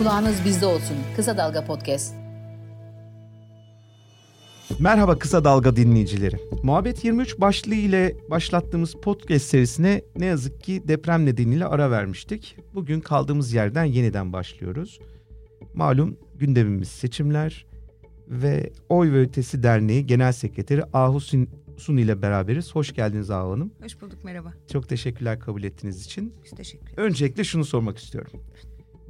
Kulağınız bizde olsun. Kısa Dalga Podcast. Merhaba Kısa Dalga dinleyicileri. Muhabbet 23 başlığı ile başlattığımız podcast serisine ne yazık ki deprem nedeniyle ara vermiştik. Bugün kaldığımız yerden yeniden başlıyoruz. Malum gündemimiz seçimler ve Oy ve Ötesi Derneği Genel Sekreteri Ahu Sun ile beraberiz. Hoş geldiniz Ahu Hanım. Hoş bulduk merhaba. Çok teşekkürler kabul ettiğiniz için. Biz teşekkür ederiz. Öncelikle şunu sormak istiyorum.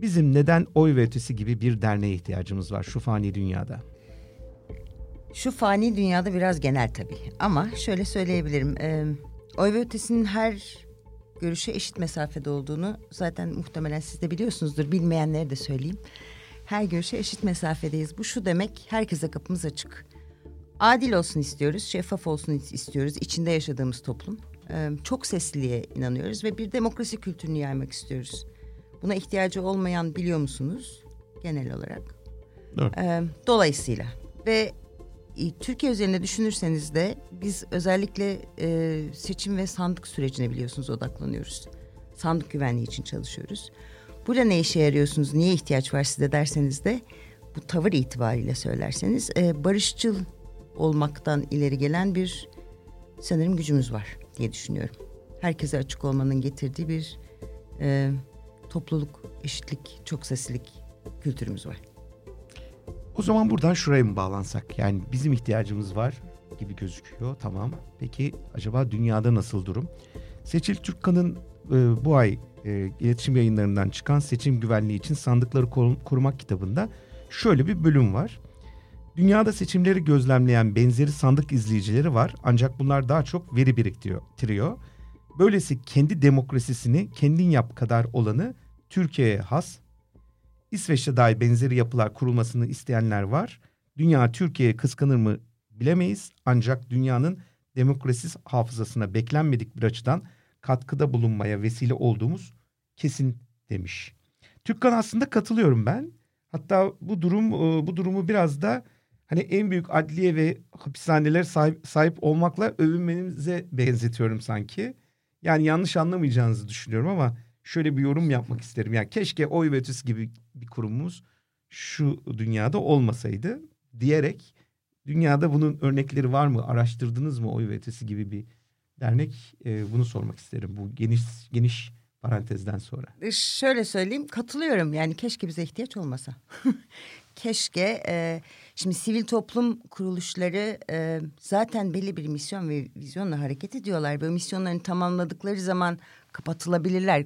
Bizim neden Oy ve Ötesi gibi bir derneğe ihtiyacımız var şu fani dünyada? Şu fani dünyada biraz genel tabii. Ama şöyle söyleyebilirim. E, oy ve ötesinin her görüşe eşit mesafede olduğunu zaten muhtemelen siz de biliyorsunuzdur. Bilmeyenlere de söyleyeyim. Her görüşe eşit mesafedeyiz. Bu şu demek herkese kapımız açık. Adil olsun istiyoruz, şeffaf olsun istiyoruz. içinde yaşadığımız toplum. Ee, çok sesliliğe inanıyoruz ve bir demokrasi kültürünü yaymak istiyoruz. Buna ihtiyacı olmayan biliyor musunuz genel olarak? Evet. Dolayısıyla ve e, Türkiye üzerinde düşünürseniz de biz özellikle e, seçim ve sandık sürecine biliyorsunuz odaklanıyoruz. Sandık güvenliği için çalışıyoruz. Burada ne işe yarıyorsunuz, niye ihtiyaç var size derseniz de bu tavır itibariyle söylerseniz e, barışçıl olmaktan ileri gelen bir sanırım gücümüz var diye düşünüyorum. Herkese açık olmanın getirdiği bir e, topluluk, eşitlik, çok seslilik kültürümüz var. O zaman buradan şuraya mı bağlansak? Yani bizim ihtiyacımız var gibi gözüküyor. Tamam. Peki acaba dünyada nasıl durum? Seçil Türkkan'ın e, bu ay e, iletişim yayınlarından çıkan seçim güvenliği için sandıkları korumak kitabında şöyle bir bölüm var. Dünyada seçimleri gözlemleyen benzeri sandık izleyicileri var ancak bunlar daha çok veri biriktiriyor. Böylesi kendi demokrasisini kendin yap kadar olanı Türkiye'ye has İsveç'te dahi benzeri yapılar kurulmasını isteyenler var. Dünya Türkiye'ye kıskanır mı bilemeyiz. Ancak dünyanın demokrasi hafızasına beklenmedik bir açıdan katkıda bulunmaya vesile olduğumuz kesin demiş. Türkkan aslında katılıyorum ben. Hatta bu durum e, bu durumu biraz da hani en büyük adliye ve hapishaneler sahip, sahip olmakla övünmenize benzetiyorum sanki. Yani yanlış anlamayacağınızı düşünüyorum ama şöyle bir yorum yapmak isterim. Yani keşke oy ve ötesi gibi bir kurumumuz şu dünyada olmasaydı diyerek dünyada bunun örnekleri var mı? Araştırdınız mı oy ve ötesi gibi bir dernek? E, bunu sormak isterim bu geniş geniş parantezden sonra. E, şöyle söyleyeyim katılıyorum yani keşke bize ihtiyaç olmasa. keşke e, şimdi sivil toplum kuruluşları e, zaten belli bir misyon ve vizyonla hareket ediyorlar. Böyle misyonlarını tamamladıkları zaman kapatılabilirler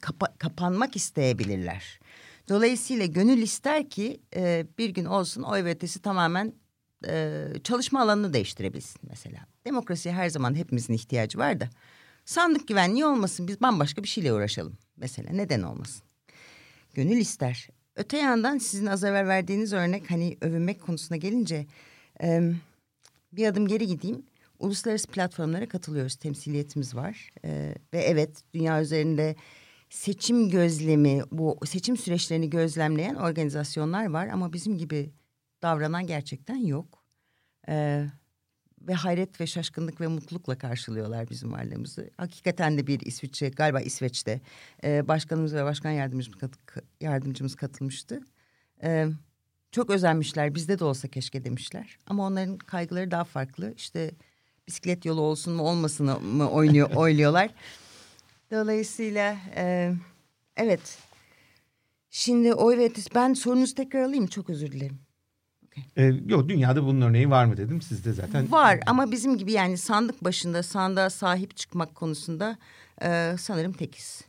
kapa, kapanmak isteyebilirler. Dolayısıyla gönül ister ki e, bir gün olsun oy ve tamamen e, çalışma alanını değiştirebilsin mesela. Demokrasiye her zaman hepimizin ihtiyacı var da sandık güvenliği olmasın biz bambaşka bir şeyle uğraşalım mesela neden olmasın. Gönül ister. Öte yandan sizin az evvel verdiğiniz örnek hani övünmek konusuna gelince e, bir adım geri gideyim uluslararası platformlara katılıyoruz. Temsiliyetimiz var. Ee, ve evet dünya üzerinde seçim gözlemi, bu seçim süreçlerini gözlemleyen organizasyonlar var. Ama bizim gibi davranan gerçekten yok. Ee, ve hayret ve şaşkınlık ve mutlulukla karşılıyorlar bizim varlığımızı. Hakikaten de bir İsviçre, galiba İsveç'te e, başkanımız ve başkan yardımcımız, kat, yardımcımız katılmıştı. Evet çok özenmişler bizde de olsa keşke demişler. Ama onların kaygıları daha farklı. İşte bisiklet yolu olsun mu olmasın mı oynuyor oyluyorlar. Dolayısıyla e, evet. Şimdi oy ve ben sorunuzu tekrar alayım çok özür dilerim. Ee, yok dünyada bunun örneği var mı dedim sizde zaten. Var ama bizim gibi yani sandık başında sandığa sahip çıkmak konusunda e, sanırım tekiz.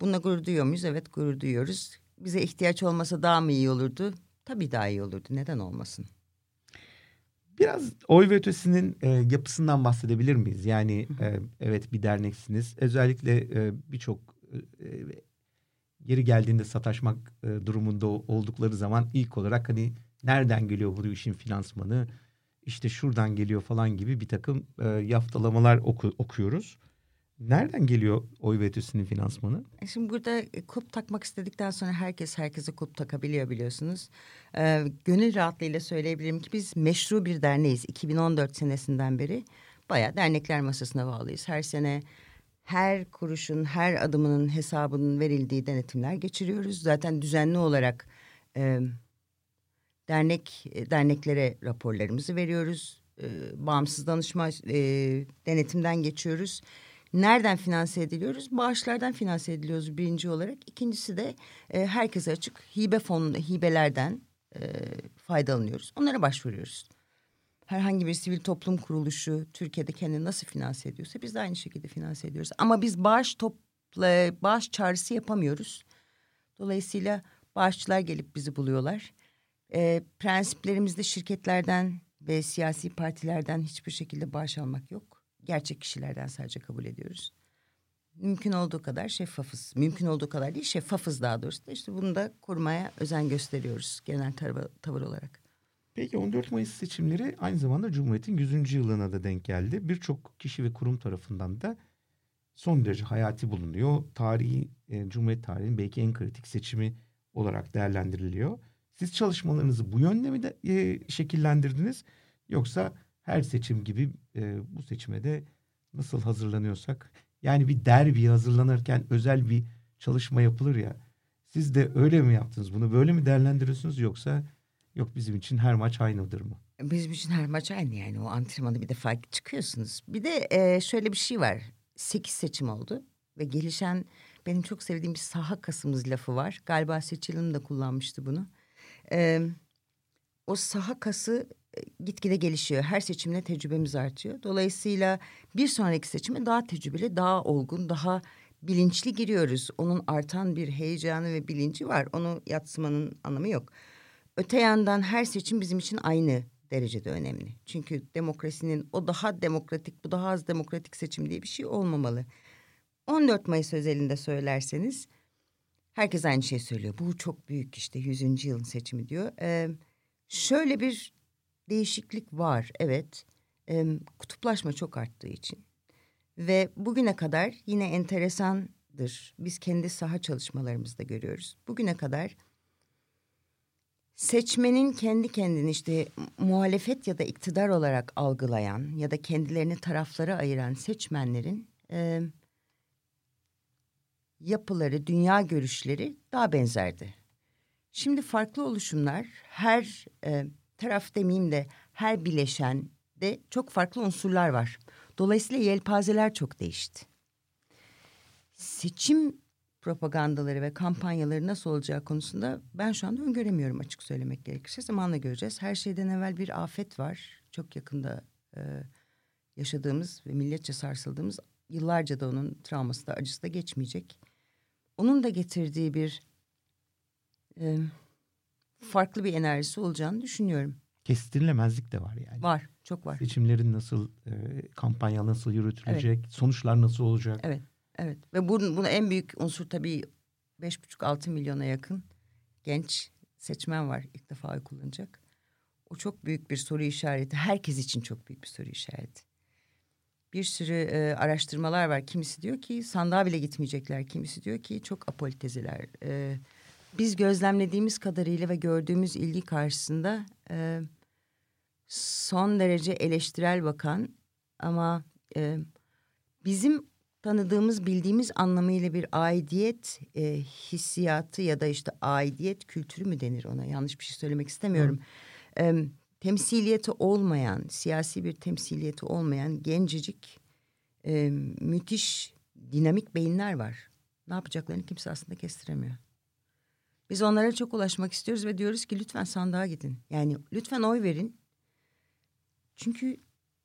Bununla gurur duyuyor muyuz? Evet gurur duyuyoruz. Bize ihtiyaç olmasa daha mı iyi olurdu? Tabii daha iyi olurdu. Neden olmasın? Biraz oy ve ötesinin e, yapısından bahsedebilir miyiz? Yani e, evet bir derneksiniz. Özellikle e, birçok e, yeri geldiğinde sataşmak e, durumunda oldukları zaman ilk olarak hani nereden geliyor bu işin finansmanı? İşte şuradan geliyor falan gibi bir takım e, yaftalamalar oku, okuyoruz. Nereden geliyor oy ve ötesinin finansmanı? E, şimdi burada e, kulp takmak istedikten sonra herkes herkese kulp takabiliyor biliyorsunuz. Ee, gönül rahatlığıyla söyleyebilirim ki biz meşru bir derneğiz. 2014 senesinden beri bayağı dernekler masasına bağlıyız. Her sene her kuruşun, her adımının hesabının verildiği denetimler geçiriyoruz. Zaten düzenli olarak e, dernek e, derneklere raporlarımızı veriyoruz. E, bağımsız danışma e, denetimden geçiyoruz. Nereden finanse ediliyoruz? Bağışlardan finanse ediliyoruz birinci olarak. İkincisi de e, herkese açık hibe fonu, hibelerden e, faydalanıyoruz. Onlara başvuruyoruz. Herhangi bir sivil toplum kuruluşu Türkiye'de kendini nasıl finanse ediyorsa biz de aynı şekilde finanse ediyoruz. Ama biz bağış topla, bağış çağrısı yapamıyoruz. Dolayısıyla bağışçılar gelip bizi buluyorlar. E, prensiplerimizde şirketlerden ve siyasi partilerden hiçbir şekilde bağış almak yok. Gerçek kişilerden sadece kabul ediyoruz. Mümkün olduğu kadar şeffafız. Mümkün olduğu kadar değil şeffafız daha doğrusu. İşte bunu da korumaya özen gösteriyoruz genel tavır, tavır olarak. Peki 14 Mayıs seçimleri aynı zamanda Cumhuriyet'in 100. yılına da denk geldi. Birçok kişi ve kurum tarafından da son derece hayati bulunuyor. Tarihi, e, Cumhuriyet tarihinin belki en kritik seçimi olarak değerlendiriliyor. Siz çalışmalarınızı bu yönde mi de e, şekillendirdiniz yoksa her seçim gibi e, bu seçime de nasıl hazırlanıyorsak yani bir derbi hazırlanırken özel bir çalışma yapılır ya siz de öyle mi yaptınız bunu böyle mi değerlendiriyorsunuz yoksa yok bizim için her maç aynıdır mı? Bizim için her maç aynı yani o antrenmanı bir defa çıkıyorsunuz. Bir de e, şöyle bir şey var sekiz seçim oldu ve gelişen benim çok sevdiğim bir saha kasımız lafı var. Galiba seçilim de kullanmıştı bunu. Ee, o saha kası e, gitgide gelişiyor. Her seçimle tecrübemiz artıyor. Dolayısıyla bir sonraki seçime daha tecrübeli, daha olgun, daha bilinçli giriyoruz. Onun artan bir heyecanı ve bilinci var. Onu yatsımanın anlamı yok. Öte yandan her seçim bizim için aynı derecede önemli. Çünkü demokrasinin o daha demokratik, bu daha az demokratik seçim diye bir şey olmamalı. 14 Mayıs özelinde söylerseniz herkes aynı şeyi söylüyor. Bu çok büyük işte 100. yılın seçimi diyor. Ee, şöyle bir değişiklik var evet. Ee, kutuplaşma çok arttığı için. Ve bugüne kadar yine enteresandır. Biz kendi saha çalışmalarımızda görüyoruz. Bugüne kadar seçmenin kendi kendini işte muhalefet ya da iktidar olarak algılayan ya da kendilerini taraflara ayıran seçmenlerin e, yapıları, dünya görüşleri daha benzerdi. Şimdi farklı oluşumlar her e, taraf demeyeyim de her bileşen de çok farklı unsurlar var. Dolayısıyla yelpazeler çok değişti. Seçim propagandaları ve kampanyaları nasıl olacağı konusunda ben şu anda öngöremiyorum açık söylemek gerekirse. Zamanla göreceğiz. Her şeyden evvel bir afet var. Çok yakında e, yaşadığımız ve milletçe sarsıldığımız yıllarca da onun travması da acısı da geçmeyecek. Onun da getirdiği bir e, farklı bir enerjisi olacağını düşünüyorum. Kestirilemezlik de var yani. Var, çok var. Seçimlerin nasıl, e, kampanya nasıl yürütülecek, evet. sonuçlar nasıl olacak? Evet, evet. Ve bunun, bunun en büyük unsur tabii beş buçuk altı milyona yakın genç seçmen var ilk defa oy kullanacak. O çok büyük bir soru işareti. Herkes için çok büyük bir soru işareti. Bir sürü e, araştırmalar var. Kimisi diyor ki sandığa bile gitmeyecekler. Kimisi diyor ki çok apoliteziler. E, biz gözlemlediğimiz kadarıyla ve gördüğümüz ilgi karşısında e, son derece eleştirel bakan ama e, bizim tanıdığımız, bildiğimiz anlamıyla bir aidiyet e, hissiyatı ya da işte aidiyet kültürü mü denir ona? Yanlış bir şey söylemek istemiyorum. E, temsiliyeti olmayan, siyasi bir temsiliyeti olmayan gencecik, e, müthiş, dinamik beyinler var. Ne yapacaklarını kimse aslında kestiremiyor. Biz onlara çok ulaşmak istiyoruz ve diyoruz ki lütfen sandığa gidin. Yani lütfen oy verin. Çünkü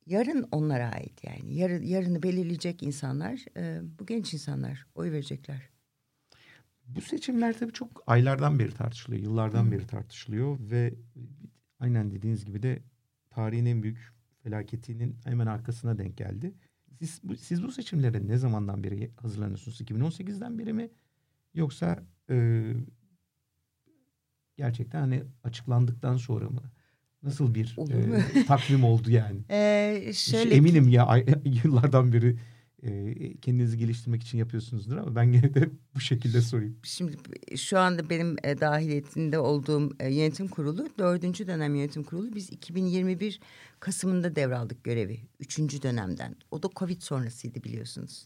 yarın onlara ait yani. Yar, yarını belirleyecek insanlar e, bu genç insanlar oy verecekler. Bu seçimler tabii çok aylardan beri tartışılıyor, yıllardan Hı. beri tartışılıyor ve aynen dediğiniz gibi de tarihin en büyük felaketinin hemen arkasına denk geldi. Siz, siz bu seçimlere ne zamandan beri hazırlanıyorsunuz? 2018'den beri mi? Yoksa e, gerçekten hani açıklandıktan sonra mı? Nasıl bir e, takvim oldu yani? Ee, şöyle Eminim ya yıllardan beri e, kendinizi geliştirmek için yapıyorsunuzdur ama ben gene de bu şekilde sorayım. Şimdi şu anda benim e, dahiliyetinde olduğum e, yönetim kurulu dördüncü dönem yönetim kurulu biz 2021 Kasım'ında devraldık görevi üçüncü dönemden. O da Covid sonrasıydı biliyorsunuz.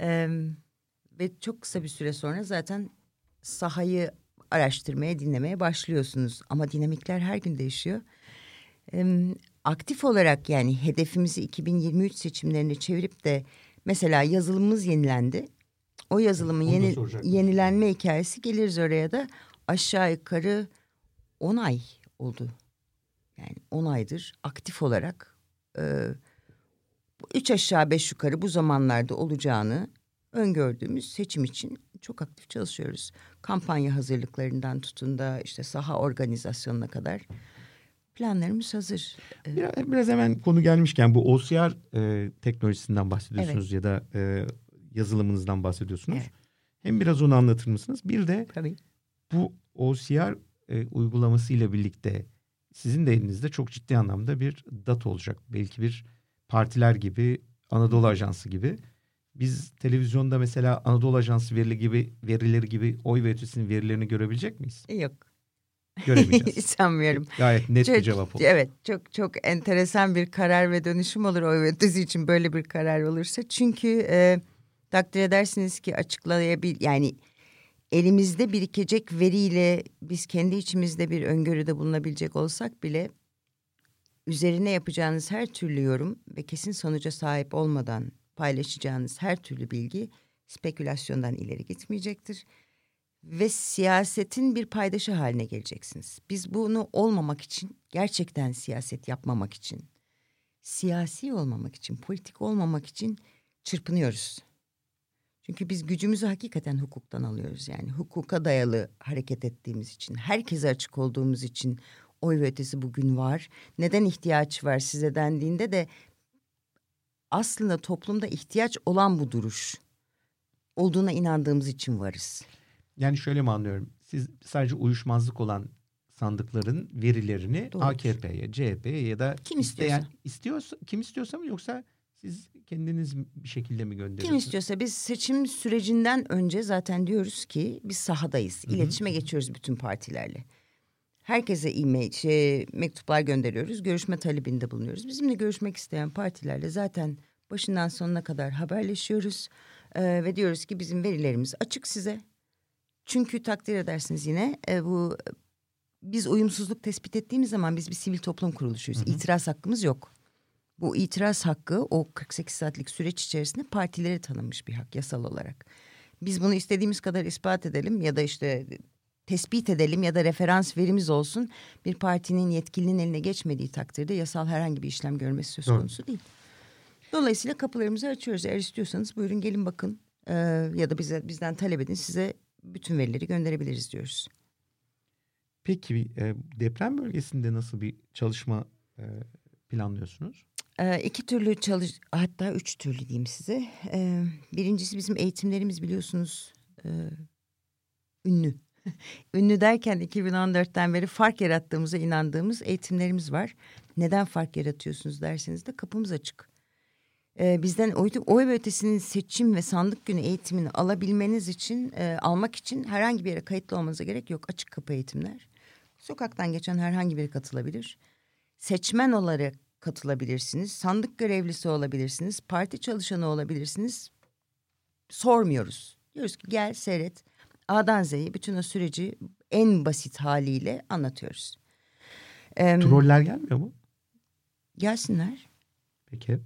Ee, ve çok kısa bir süre sonra zaten sahayı araştırmaya, dinlemeye başlıyorsunuz. Ama dinamikler her gün değişiyor. Ee, aktif olarak yani hedefimizi 2023 seçimlerine çevirip de mesela yazılımımız yenilendi. O yazılımın Onu yeni, yenilenme hikayesi geliriz oraya da aşağı yukarı 10 ay oldu. Yani 10 aydır aktif olarak e, üç aşağı beş yukarı bu zamanlarda olacağını öngördüğümüz seçim için çok aktif çalışıyoruz. Kampanya hazırlıklarından tutun da işte saha organizasyonuna kadar planlarımız hazır. E, Biraz, biraz hemen konu gelmişken bu OCR e, teknolojisinden bahsediyorsunuz ya da e, yazılımınızdan bahsediyorsunuz. Evet. Hem biraz onu anlatır mısınız? Bir de Tabii. bu OCR e, uygulaması ile birlikte sizin de elinizde çok ciddi anlamda bir data olacak. Belki bir partiler gibi, Anadolu Ajansı gibi. Biz televizyonda mesela Anadolu Ajansı verileri gibi verileri gibi oy ve ötesinin verilerini görebilecek miyiz? Yok. Göremeyeceğiz. Sanmıyorum. Gayet net bir Çok- cevap oldu. Evet çok çok enteresan bir karar ve dönüşüm olur o ötesi için böyle bir karar olursa. Çünkü e, takdir edersiniz ki açıklayabil yani elimizde birikecek veriyle biz kendi içimizde bir öngörüde bulunabilecek olsak bile üzerine yapacağınız her türlü yorum ve kesin sonuca sahip olmadan paylaşacağınız her türlü bilgi spekülasyondan ileri gitmeyecektir ve siyasetin bir paydaşı haline geleceksiniz. Biz bunu olmamak için, gerçekten siyaset yapmamak için, siyasi olmamak için, politik olmamak için çırpınıyoruz. Çünkü biz gücümüzü hakikaten hukuktan alıyoruz. Yani hukuka dayalı hareket ettiğimiz için, herkese açık olduğumuz için oy ve ötesi bugün var. Neden ihtiyaç var size dendiğinde de aslında toplumda ihtiyaç olan bu duruş olduğuna inandığımız için varız. Yani şöyle mi anlıyorum? Siz sadece uyuşmazlık olan sandıkların verilerini. AKP'ye, CHP'ye ya da Kim isteyen istiyorsa. istiyorsa kim istiyorsa mı yoksa siz kendiniz bir şekilde mi gönderiyorsunuz? Kim istiyorsa biz seçim sürecinden önce zaten diyoruz ki biz sahadayız. İletişime geçiyoruz bütün partilerle. Herkese e-mail, şey, mektuplar gönderiyoruz. Görüşme talebinde bulunuyoruz. Bizimle görüşmek isteyen partilerle zaten başından sonuna kadar haberleşiyoruz. Ee, ve diyoruz ki bizim verilerimiz açık size. Çünkü takdir edersiniz yine e, bu biz uyumsuzluk tespit ettiğimiz zaman biz bir sivil toplum kuruluşuyuz. Hı hı. İtiraz hakkımız yok. Bu itiraz hakkı o 48 saatlik süreç içerisinde partilere tanınmış bir hak yasal olarak. Biz bunu istediğimiz kadar ispat edelim ya da işte tespit edelim ya da referans verimiz olsun. Bir partinin yetkilinin eline geçmediği takdirde yasal herhangi bir işlem görmesi söz Doğru. konusu değil. Dolayısıyla kapılarımızı açıyoruz. Eğer istiyorsanız buyurun gelin bakın Ee, ya da bize bizden talep edin size bütün verileri gönderebiliriz diyoruz. Peki e, deprem bölgesinde nasıl bir çalışma e, planlıyorsunuz? Ee, iki türlü çalış hatta üç türlü diyeyim size. Ee, birincisi bizim eğitimlerimiz biliyorsunuz e, ünlü. ünlü derken 2014'ten beri fark yarattığımıza inandığımız eğitimlerimiz var. Neden fark yaratıyorsunuz derseniz de kapımız açık. Ee, bizden oy, oy ve ötesinin seçim ve sandık günü eğitimini alabilmeniz için, e, almak için herhangi bir yere kayıtlı olmanıza gerek yok. Açık kapı eğitimler. Sokaktan geçen herhangi biri katılabilir. Seçmen olarak katılabilirsiniz. Sandık görevlisi olabilirsiniz. Parti çalışanı olabilirsiniz. Sormuyoruz. Diyoruz ki gel seyret. A'dan Z'ye bütün o süreci en basit haliyle anlatıyoruz. Ee, Troller gelmiyor mu? gelsinler. Peki.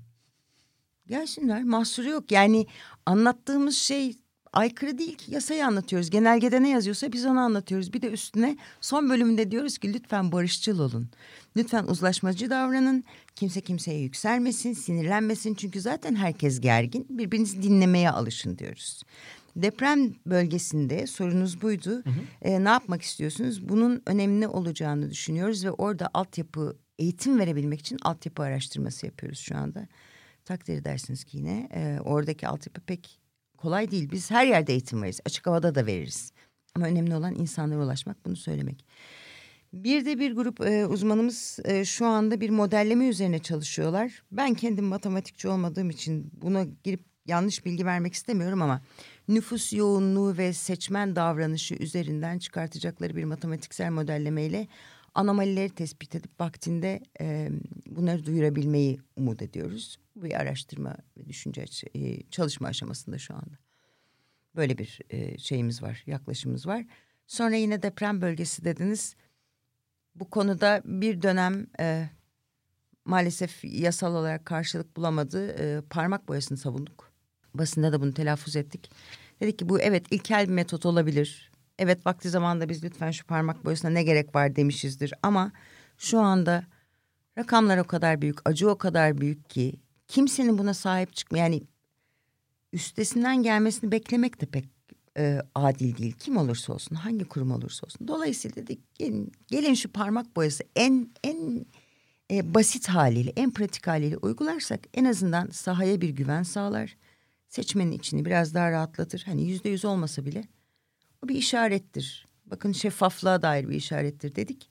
Gelsinler. Mahsuru yok. Yani anlattığımız şey aykırı değil ki. Yasayı anlatıyoruz. Genelgede ne yazıyorsa biz onu anlatıyoruz. Bir de üstüne son bölümünde diyoruz ki lütfen barışçıl olun. Lütfen uzlaşmacı davranın. Kimse kimseye yükselmesin, sinirlenmesin. Çünkü zaten herkes gergin. Birbirinizi dinlemeye alışın diyoruz. Deprem bölgesinde sorunuz buydu. Ee, ne yapmak istiyorsunuz? Bunun önemli olacağını düşünüyoruz ve orada altyapı eğitim verebilmek için altyapı araştırması yapıyoruz şu anda. Takdir edersiniz ki yine e, oradaki altyapı pek kolay değil. Biz her yerde eğitim veririz. Açık havada da veririz. Ama önemli olan insanlara ulaşmak, bunu söylemek. Bir de bir grup e, uzmanımız e, şu anda bir modelleme üzerine çalışıyorlar. Ben kendim matematikçi olmadığım için buna girip yanlış bilgi vermek istemiyorum ama nüfus yoğunluğu ve seçmen davranışı üzerinden çıkartacakları bir matematiksel modellemeyle anomalileri tespit edip vaktinde e, bunları duyurabilmeyi umut ediyoruz. Bu bir araştırma ve düşünce e, çalışma aşamasında şu anda. Böyle bir e, şeyimiz var, yaklaşımımız var. Sonra yine deprem bölgesi dediniz. Bu konuda bir dönem e, maalesef yasal olarak karşılık bulamadı. E, parmak boyasını savunduk. Basında da bunu telaffuz ettik. Dedik ki bu evet ilkel bir metot olabilir. Evet vakti zamanında biz lütfen şu parmak boyasına ne gerek var demişizdir. Ama şu anda rakamlar o kadar büyük, acı o kadar büyük ki kimsenin buna sahip çıkma yani üstesinden gelmesini beklemek de pek e, adil değil. Kim olursa olsun, hangi kurum olursa olsun. Dolayısıyla dedik gelin, gelin şu parmak boyası en en e, basit haliyle, en pratik haliyle uygularsak en azından sahaya bir güven sağlar. Seçmenin içini biraz daha rahatlatır. Hani yüzde yüz olmasa bile o bir işarettir. Bakın şeffaflığa dair bir işarettir dedik.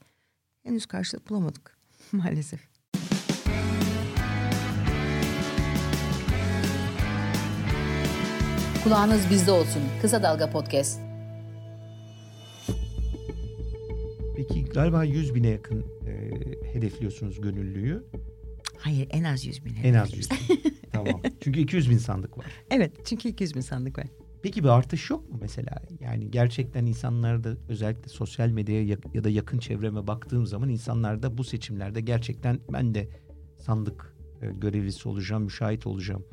Henüz karşılık bulamadık maalesef. Kulağınız bizde olsun. Kısa Dalga Podcast. Peki galiba 100 bine yakın e, hedefliyorsunuz gönüllüyü. Hayır en az 100 bin. En az 100 bin. tamam. Çünkü 200 bin sandık var. Evet çünkü 200 bin sandık var. Peki bir artış yok mu mesela? Yani gerçekten insanlarda özellikle sosyal medyaya ya da yakın çevreme baktığım zaman insanlarda bu seçimlerde gerçekten ben de sandık e, görevlisi olacağım, müşahit olacağım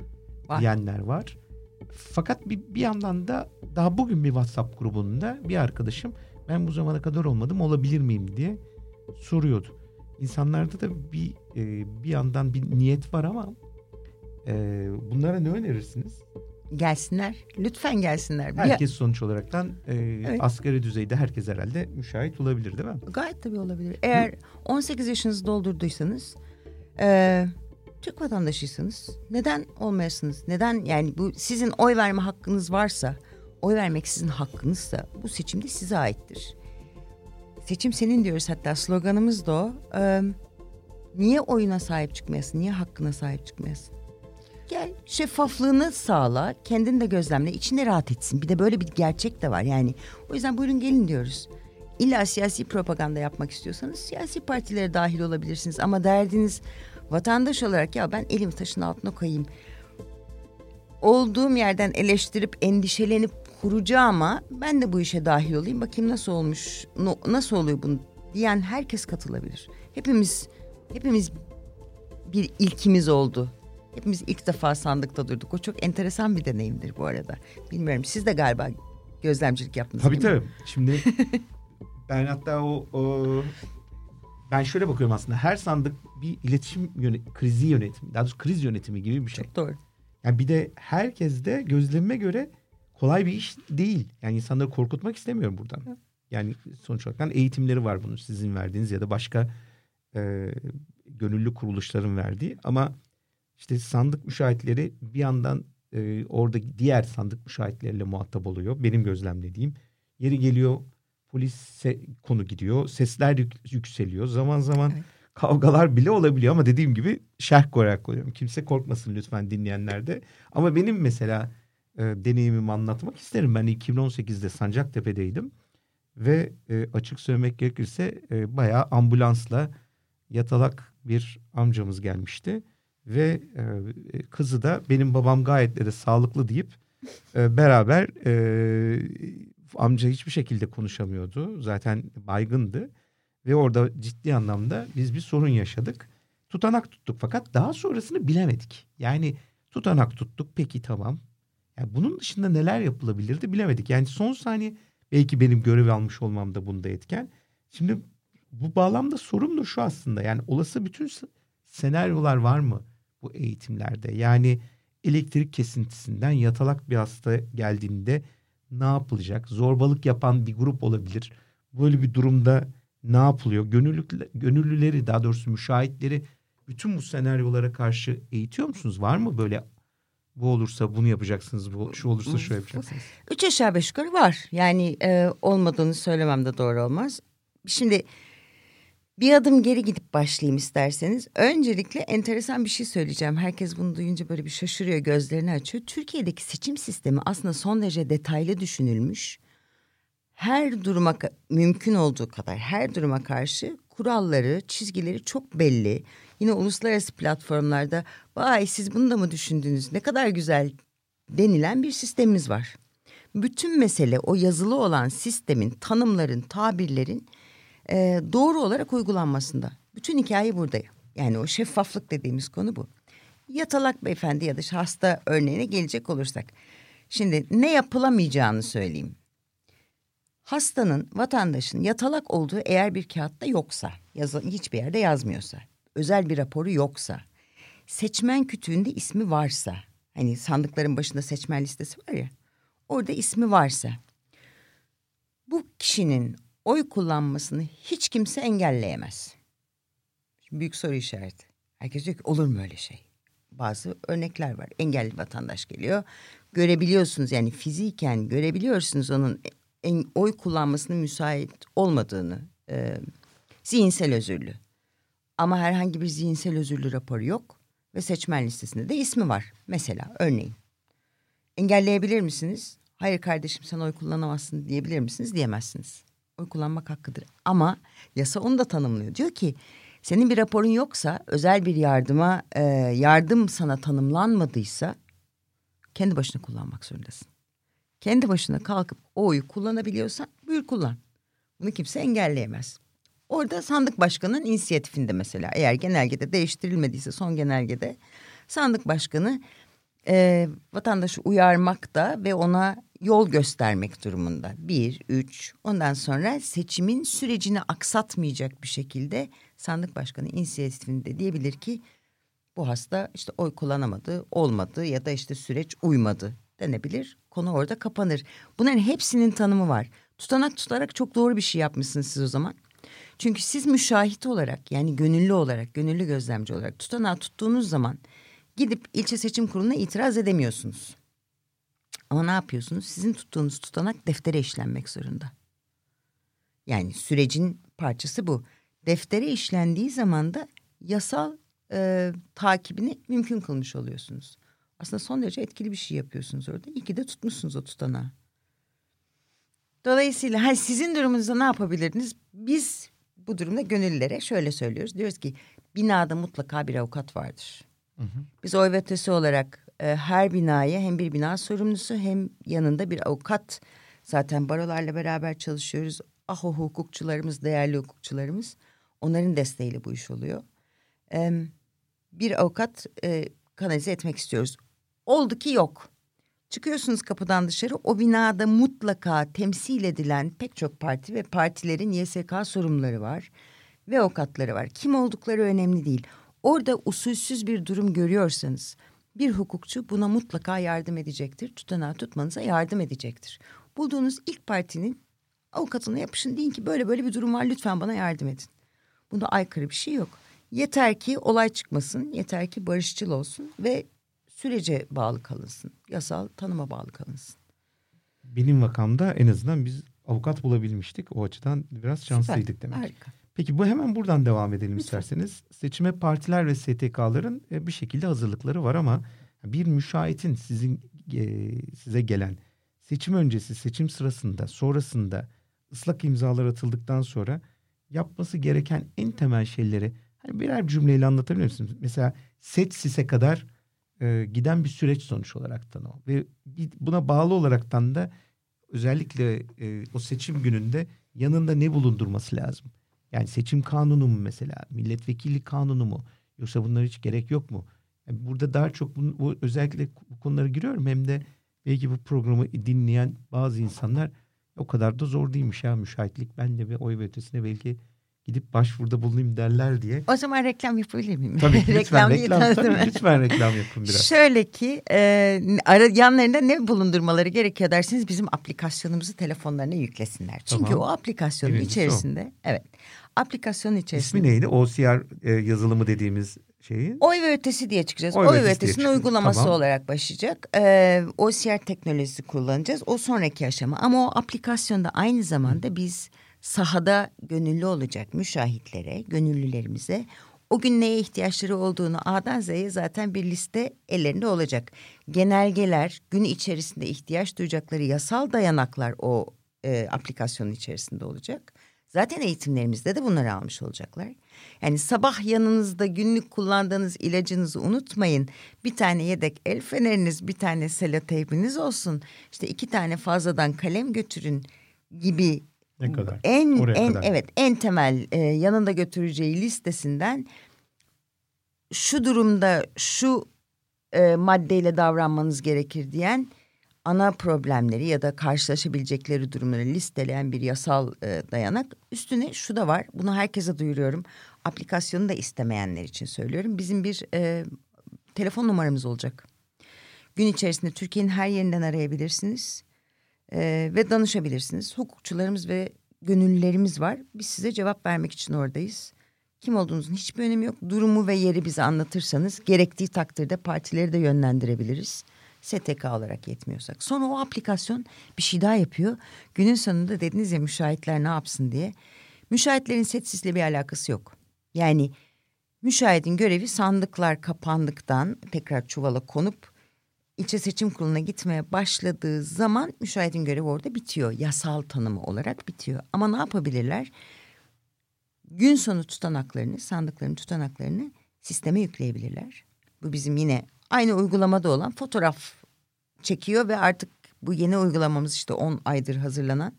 var. diyenler var. Fakat bir, bir yandan da daha bugün bir WhatsApp grubunda bir arkadaşım ben bu zamana kadar olmadım olabilir miyim diye soruyordu. İnsanlarda da bir e, bir yandan bir niyet var ama e, bunlara ne önerirsiniz? Gelsinler. Lütfen gelsinler. Herkes sonuç olaraktan e, evet. asgari düzeyde herkes herhalde müşahit olabilir değil mi? Gayet tabii olabilir. Eğer Hı? 18 yaşınızı doldurduysanız e, Türk vatandaşıysanız neden olmayasınız? Neden yani bu sizin oy verme hakkınız varsa, oy vermek sizin hakkınızsa bu seçim de size aittir. Seçim senin diyoruz hatta sloganımız da o. Ee, niye oyuna sahip çıkmayasın? Niye hakkına sahip çıkmayasın? Gel şeffaflığını sağla, kendini de gözlemle, içinde rahat etsin. Bir de böyle bir gerçek de var yani. O yüzden buyurun gelin diyoruz. İlla siyasi propaganda yapmak istiyorsanız siyasi partilere dahil olabilirsiniz. Ama derdiniz vatandaş olarak ya ben elimi taşın altına koyayım. Olduğum yerden eleştirip endişelenip kuracağıma ben de bu işe dahil olayım. Bakayım nasıl olmuş, nasıl oluyor bunu diyen herkes katılabilir. Hepimiz hepimiz bir ilkimiz oldu. Hepimiz ilk defa sandıkta durduk. O çok enteresan bir deneyimdir bu arada. Bilmiyorum siz de galiba gözlemcilik yaptınız. Tabii tabii. Şimdi ben hatta o, o ben şöyle bakıyorum aslında her sandık bir iletişim yönet krizi yönetimi, daha doğrusu kriz yönetimi gibi bir şey. Çok doğru. Yani bir de herkes de gözlemime göre kolay bir iş değil. Yani insanları korkutmak istemiyorum buradan. Yani sonuç olarak eğitimleri var bunun sizin verdiğiniz ya da başka e, gönüllü kuruluşların verdiği. Ama işte sandık müşahitleri bir yandan e, orada diğer sandık müşahitleriyle muhatap oluyor. Benim gözlemlediğim. Yeri geliyor polis konu gidiyor. Sesler yük, yükseliyor. Zaman zaman evet. kavgalar bile olabiliyor ama dediğim gibi şerh koyarak koyuyorum. Kimse korkmasın lütfen dinleyenler de. Ama benim mesela e, deneyimimi anlatmak isterim. Ben 2018'de Sancaktepe'deydim ve e, açık söylemek gerekirse e, bayağı ambulansla yatalak bir amcamız gelmişti ve e, kızı da benim babam gayet de sağlıklı deyip e, beraber e, amca hiçbir şekilde konuşamıyordu. Zaten baygındı ve orada ciddi anlamda biz bir sorun yaşadık. Tutanak tuttuk fakat daha sonrasını bilemedik. Yani tutanak tuttuk peki tamam. Yani bunun dışında neler yapılabilirdi bilemedik. Yani son saniye belki benim görev almış olmam da bunda etken. Şimdi bu bağlamda sorun da şu aslında. Yani olası bütün senaryolar var mı bu eğitimlerde? Yani elektrik kesintisinden yatalak bir hasta geldiğinde ne yapılacak? Zorbalık yapan bir grup olabilir. Böyle bir durumda ne yapılıyor? Gönüllü, gönüllüleri daha doğrusu müşahitleri bütün bu senaryolara karşı eğitiyor musunuz? Var mı böyle bu olursa bunu yapacaksınız, bu şu olursa şu yapacaksınız? Üç aşağı beş yukarı var. Yani e, olmadığını söylemem de doğru olmaz. Şimdi bir adım geri gidip başlayayım isterseniz. Öncelikle enteresan bir şey söyleyeceğim. Herkes bunu duyunca böyle bir şaşırıyor, gözlerini açıyor. Türkiye'deki seçim sistemi aslında son derece detaylı düşünülmüş. Her duruma mümkün olduğu kadar her duruma karşı kuralları, çizgileri çok belli. Yine uluslararası platformlarda vay siz bunu da mı düşündünüz ne kadar güzel denilen bir sistemimiz var. Bütün mesele o yazılı olan sistemin, tanımların, tabirlerin e, doğru olarak uygulanmasında. Bütün hikaye burada. Yani o şeffaflık dediğimiz konu bu. Yatalak beyefendi ya da hasta örneğine gelecek olursak. Şimdi ne yapılamayacağını söyleyeyim. Hastanın, vatandaşın yatalak olduğu eğer bir kağıtta yoksa, yazı, hiçbir yerde yazmıyorsa, özel bir raporu yoksa, seçmen kütüğünde ismi varsa, hani sandıkların başında seçmen listesi var ya, orada ismi varsa, bu kişinin oy kullanmasını hiç kimse engelleyemez. Şimdi büyük soru işareti. Herkes diyor ki olur mu öyle şey? Bazı örnekler var. Engelli vatandaş geliyor. Görebiliyorsunuz yani fiziken görebiliyorsunuz onun en, oy kullanmasına müsait olmadığını. E, zihinsel özürlü. Ama herhangi bir zihinsel özürlü raporu yok. Ve seçmen listesinde de ismi var. Mesela örneğin. Engelleyebilir misiniz? Hayır kardeşim sen oy kullanamazsın diyebilir misiniz? Diyemezsiniz. Oy kullanmak hakkıdır. Ama yasa onu da tanımlıyor. Diyor ki senin bir raporun yoksa özel bir yardıma e, yardım sana tanımlanmadıysa kendi başına kullanmak zorundasın. Kendi başına kalkıp o oyu kullanabiliyorsan buyur kullan. Bunu kimse engelleyemez. Orada sandık başkanının inisiyatifinde mesela eğer genelgede değiştirilmediyse son genelgede sandık başkanı e, vatandaşı uyarmakta ve ona yol göstermek durumunda. Bir, üç, ondan sonra seçimin sürecini aksatmayacak bir şekilde sandık başkanı inisiyatifinde diyebilir ki bu hasta işte oy kullanamadı, olmadı ya da işte süreç uymadı denebilir. Konu orada kapanır. Bunların hepsinin tanımı var. Tutanak tutarak çok doğru bir şey yapmışsınız siz o zaman. Çünkü siz müşahit olarak yani gönüllü olarak, gönüllü gözlemci olarak tutanağı tuttuğunuz zaman gidip ilçe seçim kuruluna itiraz edemiyorsunuz. Ama ne yapıyorsunuz? Sizin tuttuğunuz tutanak deftere işlenmek zorunda. Yani sürecin parçası bu. Deftere işlendiği zaman da yasal e, takibini mümkün kılmış oluyorsunuz. Aslında son derece etkili bir şey yapıyorsunuz orada. İyi ki de tutmuşsunuz o tutanağı. Dolayısıyla hani sizin durumunuzda ne yapabilirdiniz? Biz bu durumda gönüllülere şöyle söylüyoruz. Diyoruz ki binada mutlaka bir avukat vardır. Hı hı. Biz ötesi olarak e, her binaya hem bir bina sorumlusu hem yanında bir avukat zaten barolarla beraber çalışıyoruz. Ah o hukukçularımız, değerli hukukçularımız onların desteğiyle bu iş oluyor. E, bir avukat e, kanalize etmek istiyoruz. Oldu ki yok. Çıkıyorsunuz kapıdan dışarı o binada mutlaka temsil edilen pek çok parti ve partilerin YSK sorumluları var ve avukatları var. Kim oldukları önemli değil. Orada usulsüz bir durum görüyorsanız bir hukukçu buna mutlaka yardım edecektir. Tutanağı tutmanıza yardım edecektir. Bulduğunuz ilk partinin avukatına yapışın deyin ki böyle böyle bir durum var lütfen bana yardım edin. Bunda aykırı bir şey yok. Yeter ki olay çıkmasın, yeter ki barışçıl olsun ve sürece bağlı kalınsın. Yasal tanıma bağlı kalınsın. Benim vakamda en azından biz avukat bulabilmiştik. O açıdan biraz şanslıydık Süper, demek. Harika. Peki bu hemen buradan devam edelim Lütfen. isterseniz. Seçime partiler ve STK'ların e, bir şekilde hazırlıkları var ama bir müşahitin sizin e, size gelen seçim öncesi, seçim sırasında, sonrasında ıslak imzalar atıldıktan sonra yapması gereken en temel şeyleri hani birer cümleyle anlatabilir misiniz? Mesela seç sise kadar e, giden bir süreç sonuç olaraktan o ve buna bağlı olaraktan da özellikle e, o seçim gününde yanında ne bulundurması lazım? Yani seçim kanunu mu mesela? Milletvekili kanunu mu? Yoksa bunlar hiç gerek yok mu? Yani burada daha çok bu, bu özellikle bu konulara giriyorum. Hem de belki bu programı dinleyen bazı insanlar o kadar da zor değilmiş ya müşahitlik. Ben de bir oy ve ötesine belki gidip başvuruda bulunayım derler diye. O zaman reklam yapabilir miyim? Tabii lütfen reklam, reklam tabii, lütfen reklam yapın biraz. Şöyle ki e, ara, yanlarında ne bulundurmaları gerekiyor derseniz bizim aplikasyonumuzu telefonlarına yüklesinler. Çünkü Tamam. o aplikasyonun Birincisi içerisinde evet aplikasyonun içerisinde. İsmi neydi? OCR e, yazılımı dediğimiz şeyi. Oy ve ötesi diye çıkacağız. Oy Oy, ve ötesinin uygulaması Tamam. olarak başlayacak. Ee, OCR teknolojisi kullanacağız. O sonraki aşama. Ama o aplikasyonda aynı zamanda biz sahada gönüllü olacak müşahitlere, gönüllülerimize o gün neye ihtiyaçları olduğunu A'dan Z'ye zaten bir liste ellerinde olacak. Genelgeler, gün içerisinde ihtiyaç duyacakları yasal dayanaklar o e, aplikasyonun içerisinde olacak. Zaten eğitimlerimizde de bunları almış olacaklar. Yani sabah yanınızda günlük kullandığınız ilacınızı unutmayın. Bir tane yedek el feneriniz, bir tane seloteypiniz olsun. İşte iki tane fazladan kalem götürün gibi ne kadar? En Oraya en kadar. evet en temel e, yanında götüreceği listesinden şu durumda şu e, maddeyle davranmanız gerekir diyen ana problemleri ya da karşılaşabilecekleri durumları listeleyen bir yasal e, dayanak. Üstüne şu da var. Bunu herkese duyuruyorum. Aplikasyonu da istemeyenler için söylüyorum. Bizim bir e, telefon numaramız olacak. Gün içerisinde Türkiye'nin her yerinden arayabilirsiniz e, ve danışabilirsiniz. Hukukçularımız ve gönüllülerimiz var. Biz size cevap vermek için oradayız. Kim olduğunuzun hiçbir önemi yok. Durumu ve yeri bize anlatırsanız gerektiği takdirde partileri de yönlendirebiliriz. STK olarak yetmiyorsak. Sonra o aplikasyon bir şey daha yapıyor. Günün sonunda dediniz ya müşahitler ne yapsın diye. Müşahitlerin setsizle bir alakası yok. Yani müşahidin görevi sandıklar kapandıktan tekrar çuvala konup ilçe seçim kuruluna gitmeye başladığı zaman müşahidin görevi orada bitiyor. Yasal tanımı olarak bitiyor. Ama ne yapabilirler? Gün sonu tutanaklarını, sandıkların tutanaklarını sisteme yükleyebilirler. Bu bizim yine aynı uygulamada olan fotoğraf çekiyor ve artık bu yeni uygulamamız işte 10 aydır hazırlanan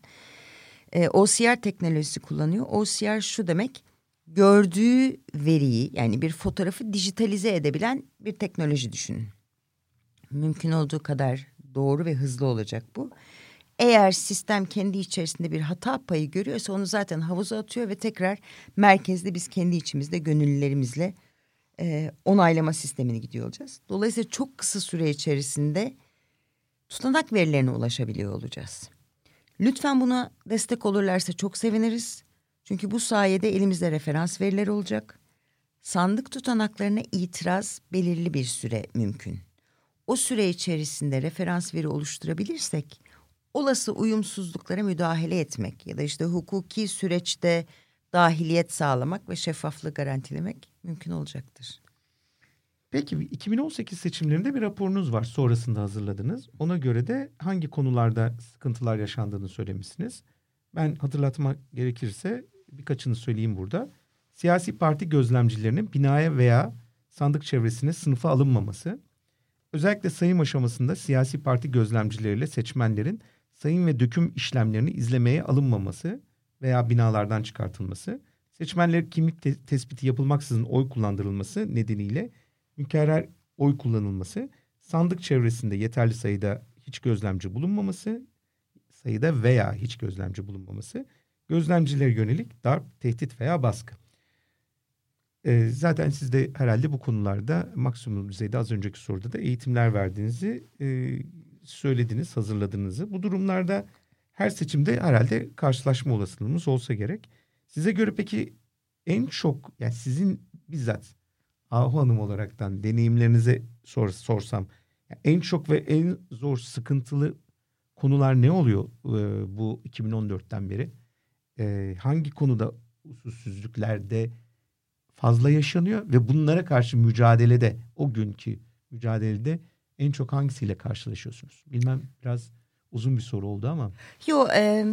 e, OCR teknolojisi kullanıyor. OCR şu demek gördüğü veriyi yani bir fotoğrafı dijitalize edebilen bir teknoloji düşünün. Mümkün olduğu kadar doğru ve hızlı olacak bu. Eğer sistem kendi içerisinde bir hata payı görüyorsa onu zaten havuza atıyor ve tekrar merkezde biz kendi içimizde gönüllülerimizle e, onaylama sistemini gidiyor olacağız. Dolayısıyla çok kısa süre içerisinde tutanak verilerine ulaşabiliyor olacağız. Lütfen buna destek olurlarsa çok seviniriz. Çünkü bu sayede elimizde referans verileri olacak. Sandık tutanaklarına itiraz belirli bir süre mümkün. O süre içerisinde referans veri oluşturabilirsek olası uyumsuzluklara müdahale etmek ya da işte hukuki süreçte dahiliyet sağlamak ve şeffaflığı garantilemek mümkün olacaktır. Peki 2018 seçimlerinde bir raporunuz var sonrasında hazırladınız. Ona göre de hangi konularda sıkıntılar yaşandığını söylemişsiniz. Ben hatırlatmak gerekirse birkaçını söyleyeyim burada. Siyasi parti gözlemcilerinin binaya veya sandık çevresine sınıfa alınmaması, özellikle sayım aşamasında siyasi parti gözlemcileriyle seçmenlerin sayım ve döküm işlemlerini izlemeye alınmaması veya binalardan çıkartılması, seçmenler kimlik te- tespiti yapılmaksızın oy kullandırılması nedeniyle mükerrer oy kullanılması, sandık çevresinde yeterli sayıda hiç gözlemci bulunmaması, sayıda veya hiç gözlemci bulunmaması, gözlemcilere yönelik darp, tehdit veya baskı. Ee, zaten siz de herhalde bu konularda maksimum düzeyde az önceki soruda da eğitimler verdiğinizi e, söylediniz, hazırladığınızı. Bu durumlarda her seçimde herhalde karşılaşma olasılığımız olsa gerek. Size göre peki en çok yani sizin bizzat Ahu Hanım olaraktan deneyimlerinize sor, sorsam yani en çok ve en zor sıkıntılı konular ne oluyor e, bu 2014'ten beri? E, hangi konuda usulsüzlüklerde fazla yaşanıyor ve bunlara karşı mücadelede o günkü mücadelede en çok hangisiyle karşılaşıyorsunuz? Bilmem biraz uzun bir soru oldu ama. Yo e,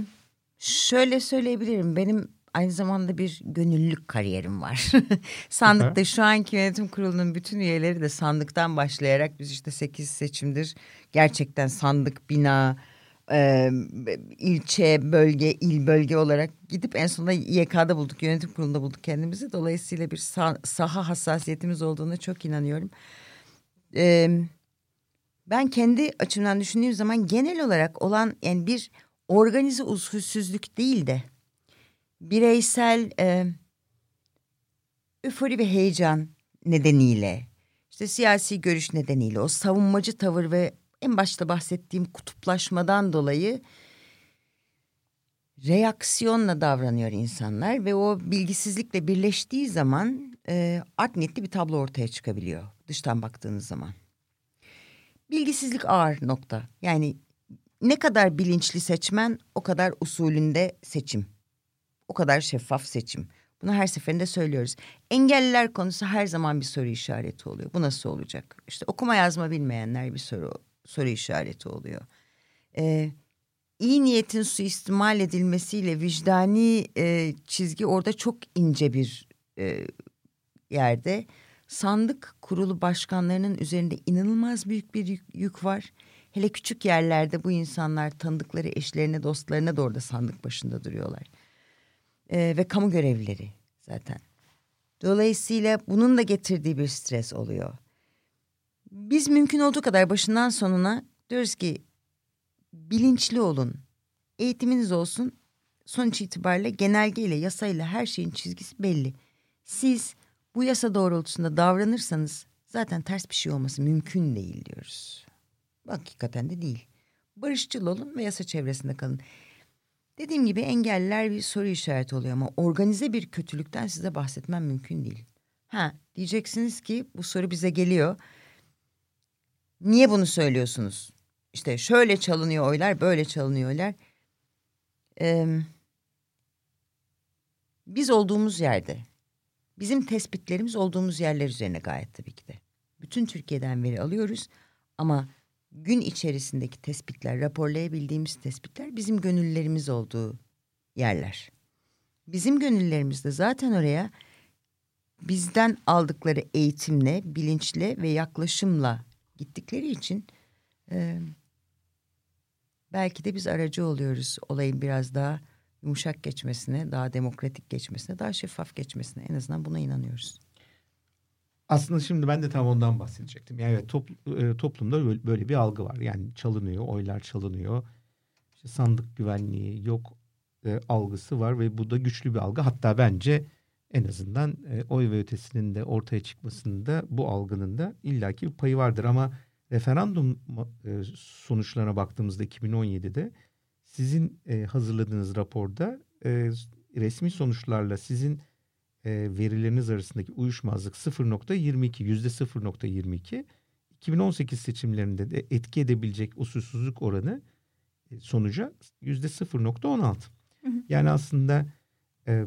şöyle söyleyebilirim. Benim aynı zamanda bir gönüllülük kariyerim var. Sandıkta şu anki yönetim kurulunun bütün üyeleri de sandıktan başlayarak biz işte sekiz seçimdir gerçekten sandık bina e, ilçe, bölge, il bölge olarak gidip en sonunda YK'da bulduk, yönetim kurulunda bulduk kendimizi. Dolayısıyla bir sah saha hassasiyetimiz olduğuna çok inanıyorum. E, ben kendi açımdan düşündüğüm zaman genel olarak olan yani bir organize usulsüzlük değil de bireysel e, öfori ve heyecan nedeniyle işte siyasi görüş nedeniyle o savunmacı tavır ve en başta bahsettiğim kutuplaşmadan dolayı reaksiyonla davranıyor insanlar ve o bilgisizlikle birleştiği zaman e, art niyetli bir tablo ortaya çıkabiliyor dıştan baktığınız zaman. Bilgisizlik ağır nokta. Yani ne kadar bilinçli seçmen o kadar usulünde seçim. O kadar şeffaf seçim. Bunu her seferinde söylüyoruz. Engelliler konusu her zaman bir soru işareti oluyor. Bu nasıl olacak? İşte okuma yazma bilmeyenler bir soru soru işareti oluyor. Ee, iyi niyetin suistimal edilmesiyle vicdani e, çizgi orada çok ince bir e, yerde. Sandık kurulu başkanlarının üzerinde inanılmaz büyük bir yük, yük var. Hele küçük yerlerde bu insanlar tanıdıkları eşlerine, dostlarına da orada sandık başında duruyorlar. E, ve kamu görevlileri zaten. Dolayısıyla bunun da getirdiği bir stres oluyor. Biz mümkün olduğu kadar başından sonuna diyoruz ki bilinçli olun. Eğitiminiz olsun. Sonuç itibariyle genelgeyle, yasayla her şeyin çizgisi belli. Siz bu yasa doğrultusunda davranırsanız zaten ters bir şey olması mümkün değil diyoruz. Hakikaten de değil. Barışçıl olun ve yasa çevresinde kalın. Dediğim gibi engelliler bir soru işareti oluyor ama organize bir kötülükten size bahsetmem mümkün değil. Ha diyeceksiniz ki bu soru bize geliyor. Niye bunu söylüyorsunuz? İşte şöyle çalınıyor oylar, böyle çalınıyor oylar. Ee, biz olduğumuz yerde, bizim tespitlerimiz olduğumuz yerler üzerine gayet tabii ki de. Bütün Türkiye'den veri alıyoruz ama gün içerisindeki tespitler, raporlayabildiğimiz tespitler bizim gönüllerimiz olduğu yerler. Bizim gönüllerimiz de zaten oraya bizden aldıkları eğitimle, bilinçle ve yaklaşımla gittikleri için e, belki de biz aracı oluyoruz olayın biraz daha yumuşak geçmesine, daha demokratik geçmesine, daha şeffaf geçmesine en azından buna inanıyoruz. Aslında şimdi ben de tam ondan bahsedecektim. Yani evet, top, e, toplumda böyle bir algı var. Yani çalınıyor, oylar çalınıyor. İşte sandık güvenliği yok e, algısı var ve bu da güçlü bir algı. Hatta bence en azından e, oy ve ötesinin de ortaya çıkmasında bu algının da illaki bir payı vardır. Ama referandum e, sonuçlarına baktığımızda 2017'de sizin e, hazırladığınız raporda e, resmi sonuçlarla sizin e, verileriniz arasındaki uyuşmazlık 0.22 yüzde 0.22 2018 seçimlerinde de etki edebilecek usulsüzlük oranı e, sonuca yüzde 0.16. Yani aslında e,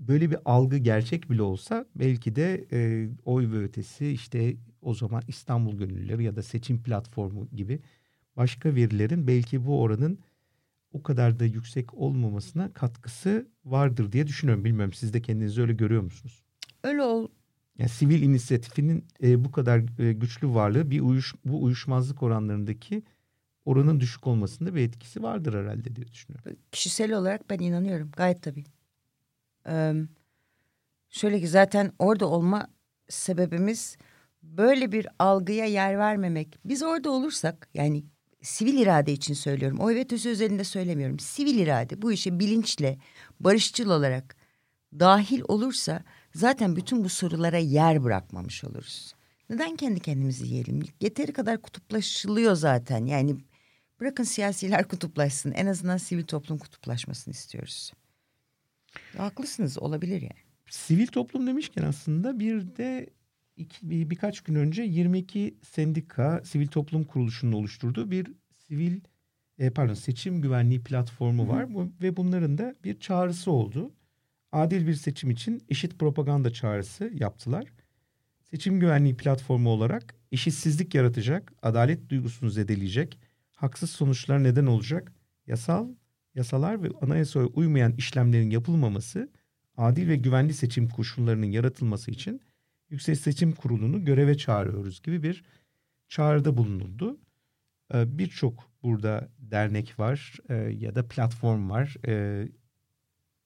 böyle bir algı gerçek bile olsa belki de e, oy ve ötesi işte o zaman İstanbul Gönüllüleri ya da seçim platformu gibi başka verilerin belki bu oranın o kadar da yüksek olmamasına katkısı vardır diye düşünüyorum. Bilmiyorum siz de kendinizi öyle görüyor musunuz? Öyle ol. Yani sivil inisiyatifinin e, bu kadar e, güçlü varlığı bir uyuş, bu uyuşmazlık oranlarındaki oranın düşük olmasında bir etkisi vardır herhalde diye düşünüyorum. Kişisel olarak ben inanıyorum gayet tabii. Şöyle ki zaten orada olma sebebimiz böyle bir algıya yer vermemek. Biz orada olursak yani sivil irade için söylüyorum. O evet özel özelinde söylemiyorum. Sivil irade bu işe bilinçle, barışçıl olarak dahil olursa zaten bütün bu sorulara yer bırakmamış oluruz. Neden kendi kendimizi yiyelim? Yeteri kadar kutuplaşılıyor zaten. Yani bırakın siyasiler kutuplaşsın. En azından sivil toplum kutuplaşmasını istiyoruz. Haklısınız olabilir yani. Sivil toplum demişken aslında bir de iki, bir, birkaç gün önce 22 sendika sivil toplum kuruluşunun oluşturduğu bir sivil e, pardon seçim güvenliği platformu var bu, ve bunların da bir çağrısı oldu. Adil bir seçim için eşit propaganda çağrısı yaptılar. Seçim güvenliği platformu olarak eşitsizlik yaratacak, adalet duygusunu zedeleyecek, haksız sonuçlar neden olacak, yasal, yasalar ve anayasaya uymayan işlemlerin yapılmaması, adil ve güvenli seçim koşullarının yaratılması için Yüksek Seçim Kurulu'nu göreve çağırıyoruz gibi bir çağrıda bulunuldu. Ee, birçok burada dernek var e, ya da platform var. Ee,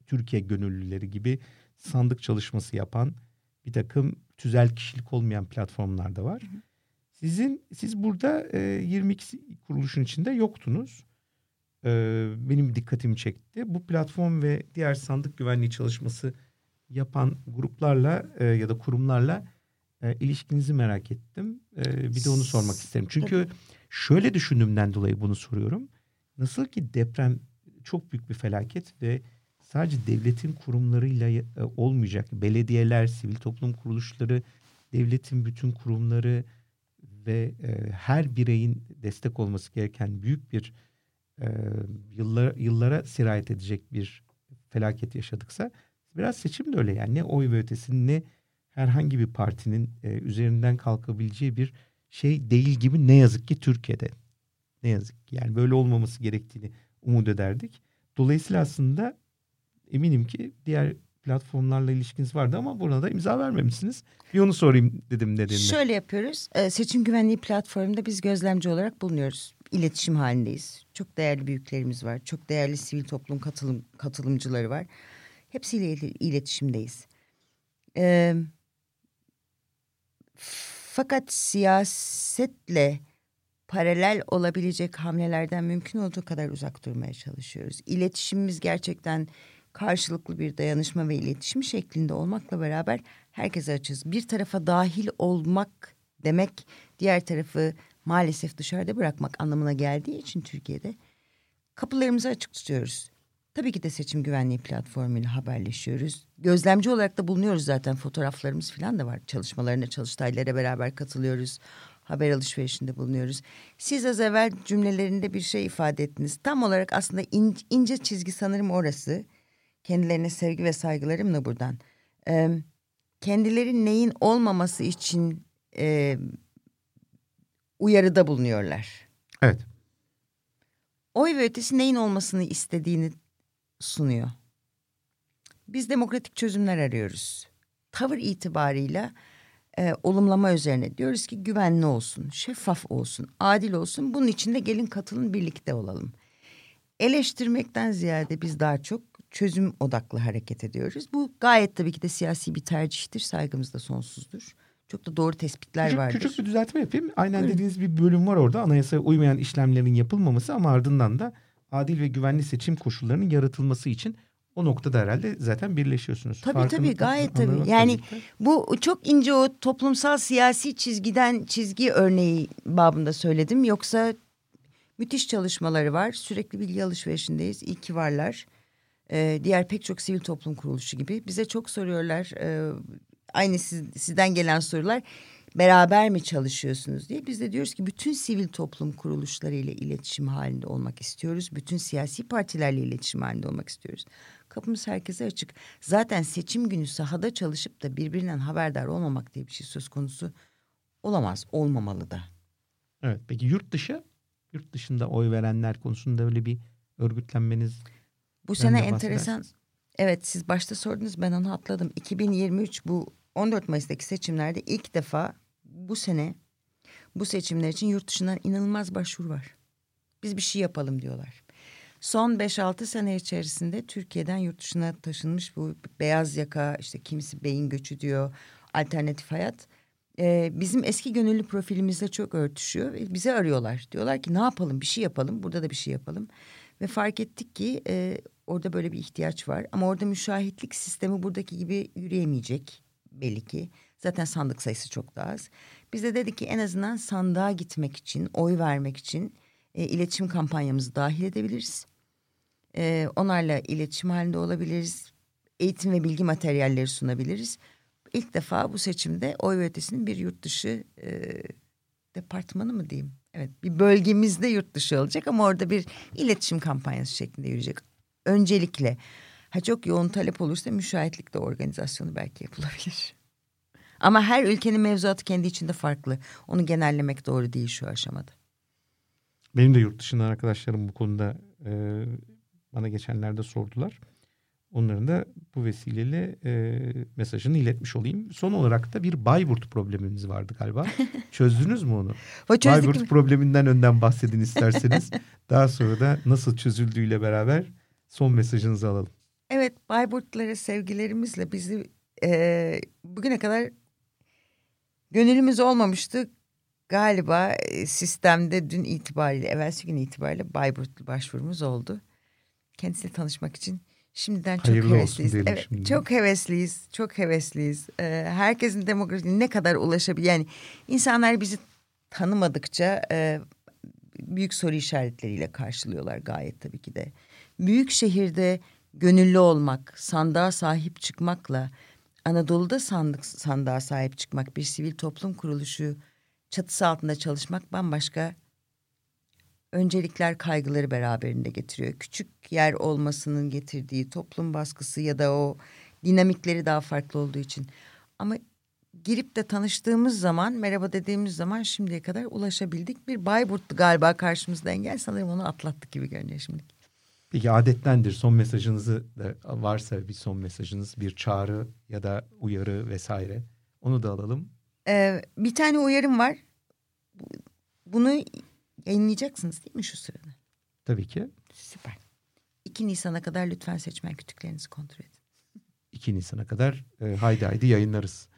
Türkiye gönüllüleri gibi sandık çalışması yapan bir takım tüzel kişilik olmayan platformlar da var. Sizin siz burada 22 e, kuruluşun içinde yoktunuz. Ee, benim dikkatimi çekti. Bu platform ve diğer sandık güvenliği çalışması yapan gruplarla e, ya da kurumlarla e, ilişkinizi merak ettim. E, bir de onu sormak isterim. Çünkü şöyle düşündüğümden dolayı bunu soruyorum. Nasıl ki deprem çok büyük bir felaket ve sadece devletin kurumlarıyla e, olmayacak. Belediyeler, sivil toplum kuruluşları, devletin bütün kurumları ve e, her bireyin destek olması gereken büyük bir e, yıllara, yıllara sirayet edecek bir felaket yaşadıksa Biraz seçim de öyle yani ne oy ve ötesinin ne herhangi bir partinin e, üzerinden kalkabileceği bir şey değil gibi ne yazık ki Türkiye'de. Ne yazık ki. Yani böyle olmaması gerektiğini umut ederdik. Dolayısıyla aslında eminim ki diğer platformlarla ilişkiniz vardı ama buna da imza vermemişsiniz. Bir onu sorayım dedim nedenini. Şöyle yapıyoruz. Seçim güvenliği platformunda biz gözlemci olarak bulunuyoruz. İletişim halindeyiz. Çok değerli büyüklerimiz var. Çok değerli sivil toplum katılım katılımcıları var. Hepsiyle iletişimdeyiz. Ee, fakat siyasetle paralel olabilecek hamlelerden mümkün olduğu kadar uzak durmaya çalışıyoruz. İletişimimiz gerçekten karşılıklı bir dayanışma ve iletişim şeklinde olmakla beraber herkese açız. Bir tarafa dahil olmak demek diğer tarafı maalesef dışarıda bırakmak anlamına geldiği için Türkiye'de kapılarımızı açık tutuyoruz. Tabii ki de seçim güvenliği platformuyla haberleşiyoruz. Gözlemci olarak da bulunuyoruz zaten fotoğraflarımız falan da var. Çalışmalarına, çalıştaylara beraber katılıyoruz. Haber alışverişinde bulunuyoruz. Siz az evvel cümlelerinde bir şey ifade ettiniz. Tam olarak aslında in, ince çizgi sanırım orası. Kendilerine sevgi ve saygılarımla buradan. Ee, kendileri neyin olmaması için e, uyarıda bulunuyorlar. Evet. Oy ve ötesi neyin olmasını istediğini sunuyor. Biz demokratik çözümler arıyoruz. Tavır itibarıyla e, olumlama üzerine diyoruz ki güvenli olsun, şeffaf olsun, adil olsun. Bunun için de gelin katılın birlikte olalım. Eleştirmekten ziyade biz daha çok çözüm odaklı hareket ediyoruz. Bu gayet tabii ki de siyasi bir tercihtir. Saygımız da sonsuzdur. Çok da doğru tespitler küçük, vardır. Küçük bir düzeltme yapayım. Aynen dediğiniz bir bölüm var orada. Anayasaya uymayan işlemlerin yapılmaması ama ardından da adil ve güvenli seçim koşullarının yaratılması için o noktada herhalde zaten birleşiyorsunuz. Tabii Farkını tabii gayet tabii. Yani bu çok ince o toplumsal siyasi çizgiden çizgi örneği babında söyledim. Yoksa müthiş çalışmaları var. Sürekli bilgi alışverişindeyiz. İyi ki varlar. Ee, diğer pek çok sivil toplum kuruluşu gibi. Bize çok soruyorlar. E, aynı siz, sizden gelen sorular beraber mi çalışıyorsunuz diye. Biz de diyoruz ki bütün sivil toplum kuruluşları ile iletişim halinde olmak istiyoruz. Bütün siyasi partilerle iletişim halinde olmak istiyoruz. Kapımız herkese açık. Zaten seçim günü sahada çalışıp da birbirinden haberdar olmamak diye bir şey söz konusu olamaz, olmamalı da. Evet, peki yurt dışı, yurt dışında oy verenler konusunda öyle bir örgütlenmeniz bu sene enteresan. Evet siz başta sordunuz ben onu atladım. 2023 bu 14 Mayıs'taki seçimlerde ilk defa bu sene bu seçimler için yurt dışından inanılmaz başvuru var. Biz bir şey yapalım diyorlar. Son 5-6 sene içerisinde Türkiye'den yurt dışına taşınmış bu beyaz yaka işte kimisi beyin göçü diyor alternatif hayat. Ee, bizim eski gönüllü profilimizle çok örtüşüyor ve bize arıyorlar. Diyorlar ki ne yapalım bir şey yapalım burada da bir şey yapalım. Ve fark ettik ki e, orada böyle bir ihtiyaç var. Ama orada müşahitlik sistemi buradaki gibi yürüyemeyecek belli ki. Zaten sandık sayısı çok daha az. Biz de dedik ki en azından sandığa gitmek için, oy vermek için e, iletişim kampanyamızı dahil edebiliriz. E, onlarla iletişim halinde olabiliriz. Eğitim ve bilgi materyalleri sunabiliriz. İlk defa bu seçimde oy ötesinin bir yurt dışı e, departmanı mı diyeyim? Evet bir bölgemizde yurt dışı olacak ama orada bir iletişim kampanyası şeklinde yürüyecek. Öncelikle ha çok yoğun talep olursa müşahitlik de organizasyonu belki yapılabilir. Ama her ülkenin mevzuatı kendi içinde farklı. Onu genellemek doğru değil şu aşamada. Benim de yurt dışından arkadaşlarım bu konuda e, bana geçenlerde sordular. Onların da bu vesileyle e, mesajını iletmiş olayım. Son olarak da bir Bayburt problemimiz vardı galiba. Çözdünüz mü onu? o Bayburt mi? probleminden önden bahsedin isterseniz. Daha sonra da nasıl çözüldüğüyle beraber son mesajınızı alalım. Evet Bayburtlara sevgilerimizle bizi e, bugüne kadar gönlümüz olmamıştı. Galiba e, sistemde dün itibariyle, evvelsi gün itibariyle Bayburtlu başvurumuz oldu. Kendisiyle tanışmak için şimdiden çok Hayırlı hevesliyiz. Evet, şimdi. çok hevesliyiz, çok hevesliyiz. Ee, herkesin demokrasi ne kadar ulaşabilir? Yani insanlar bizi tanımadıkça e, büyük soru işaretleriyle karşılıyorlar gayet tabii ki de. Büyük şehirde gönüllü olmak, sandığa sahip çıkmakla Anadolu'da sandık sandığa sahip çıkmak, bir sivil toplum kuruluşu çatısı altında çalışmak bambaşka öncelikler kaygıları beraberinde getiriyor. Küçük yer olmasının getirdiği toplum baskısı ya da o dinamikleri daha farklı olduğu için. Ama girip de tanıştığımız zaman merhaba dediğimiz zaman şimdiye kadar ulaşabildik. Bir Bayburt'tu galiba karşımızda engel sanırım onu atlattık gibi görünüyor şimdi. Peki adettendir son mesajınızı da varsa bir son mesajınız bir çağrı ya da uyarı vesaire onu da alalım. Ee, bir tane uyarım var. Bunu yayınlayacaksınız değil mi şu sırada? Tabii ki. Süper. 2 Nisan'a kadar lütfen seçmen kütüklerinizi kontrol edin. 2 Nisan'a kadar e, haydi haydi yayınlarız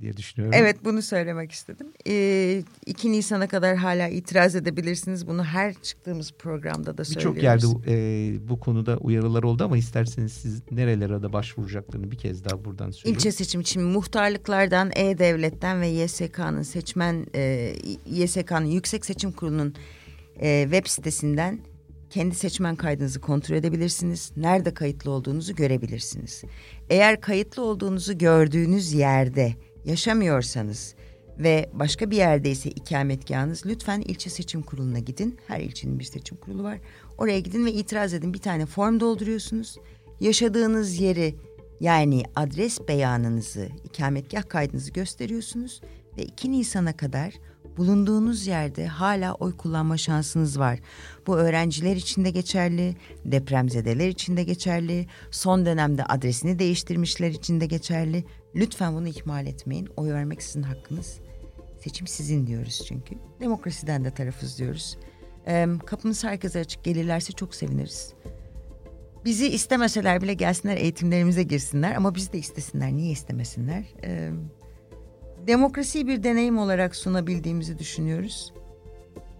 diye düşünüyorum. Evet bunu söylemek istedim. Ee, 2 Nisan'a kadar hala itiraz edebilirsiniz. Bunu her çıktığımız programda da söylüyoruz. Birçok yerde e, bu konuda uyarılar oldu ama isterseniz siz nerelere de başvuracaklarını bir kez daha buradan söyleyeyim. İlçe seçim için muhtarlıklardan, E-Devlet'ten ve YSK'nın seçmen, e, YSK'nın Yüksek Seçim Kurulu'nun e, web sitesinden kendi seçmen kaydınızı kontrol edebilirsiniz. Nerede kayıtlı olduğunuzu görebilirsiniz. Eğer kayıtlı olduğunuzu gördüğünüz yerde yaşamıyorsanız ve başka bir yerde ise ikametgahınız lütfen ilçe seçim kuruluna gidin. Her ilçenin bir seçim kurulu var. Oraya gidin ve itiraz edin. Bir tane form dolduruyorsunuz. Yaşadığınız yeri yani adres beyanınızı, ikametgah kaydınızı gösteriyorsunuz ve 2 Nisan'a kadar bulunduğunuz yerde hala oy kullanma şansınız var. Bu öğrenciler için de geçerli, depremzedeler için de geçerli, son dönemde adresini değiştirmişler için de geçerli. Lütfen bunu ihmal etmeyin. Oy vermek sizin hakkınız. Seçim sizin diyoruz çünkü. Demokrasiden de tarafız diyoruz. Ee, kapımız herkese açık gelirlerse çok seviniriz. Bizi istemeseler bile gelsinler eğitimlerimize girsinler ama bizi de istesinler. Niye istemesinler? Ee, demokrasiyi bir deneyim olarak sunabildiğimizi düşünüyoruz.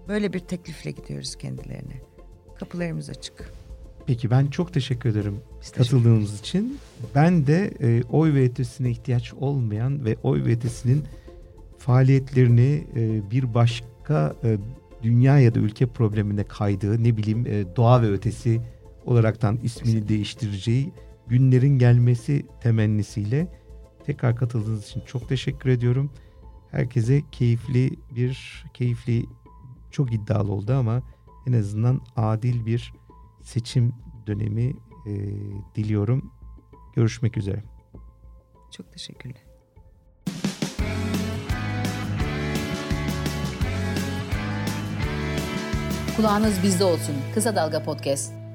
Böyle bir teklifle gidiyoruz kendilerine. Kapılarımız açık. Peki ben çok teşekkür ederim Biz teşekkür katıldığınız için. Ben de e, oy ve ötesine ihtiyaç olmayan ve oy ve ötesinin faaliyetlerini e, bir başka e, dünya ya da ülke problemine kaydığı ne bileyim e, doğa ve ötesi olaraktan ismini değiştireceği günlerin gelmesi temennisiyle tekrar katıldığınız için çok teşekkür ediyorum. Herkese keyifli bir keyifli çok iddialı oldu ama en azından adil bir seçim dönemi e, diliyorum. Görüşmek üzere. Çok teşekkürler. Kulağınız bizde olsun. Kısa Dalga Podcast.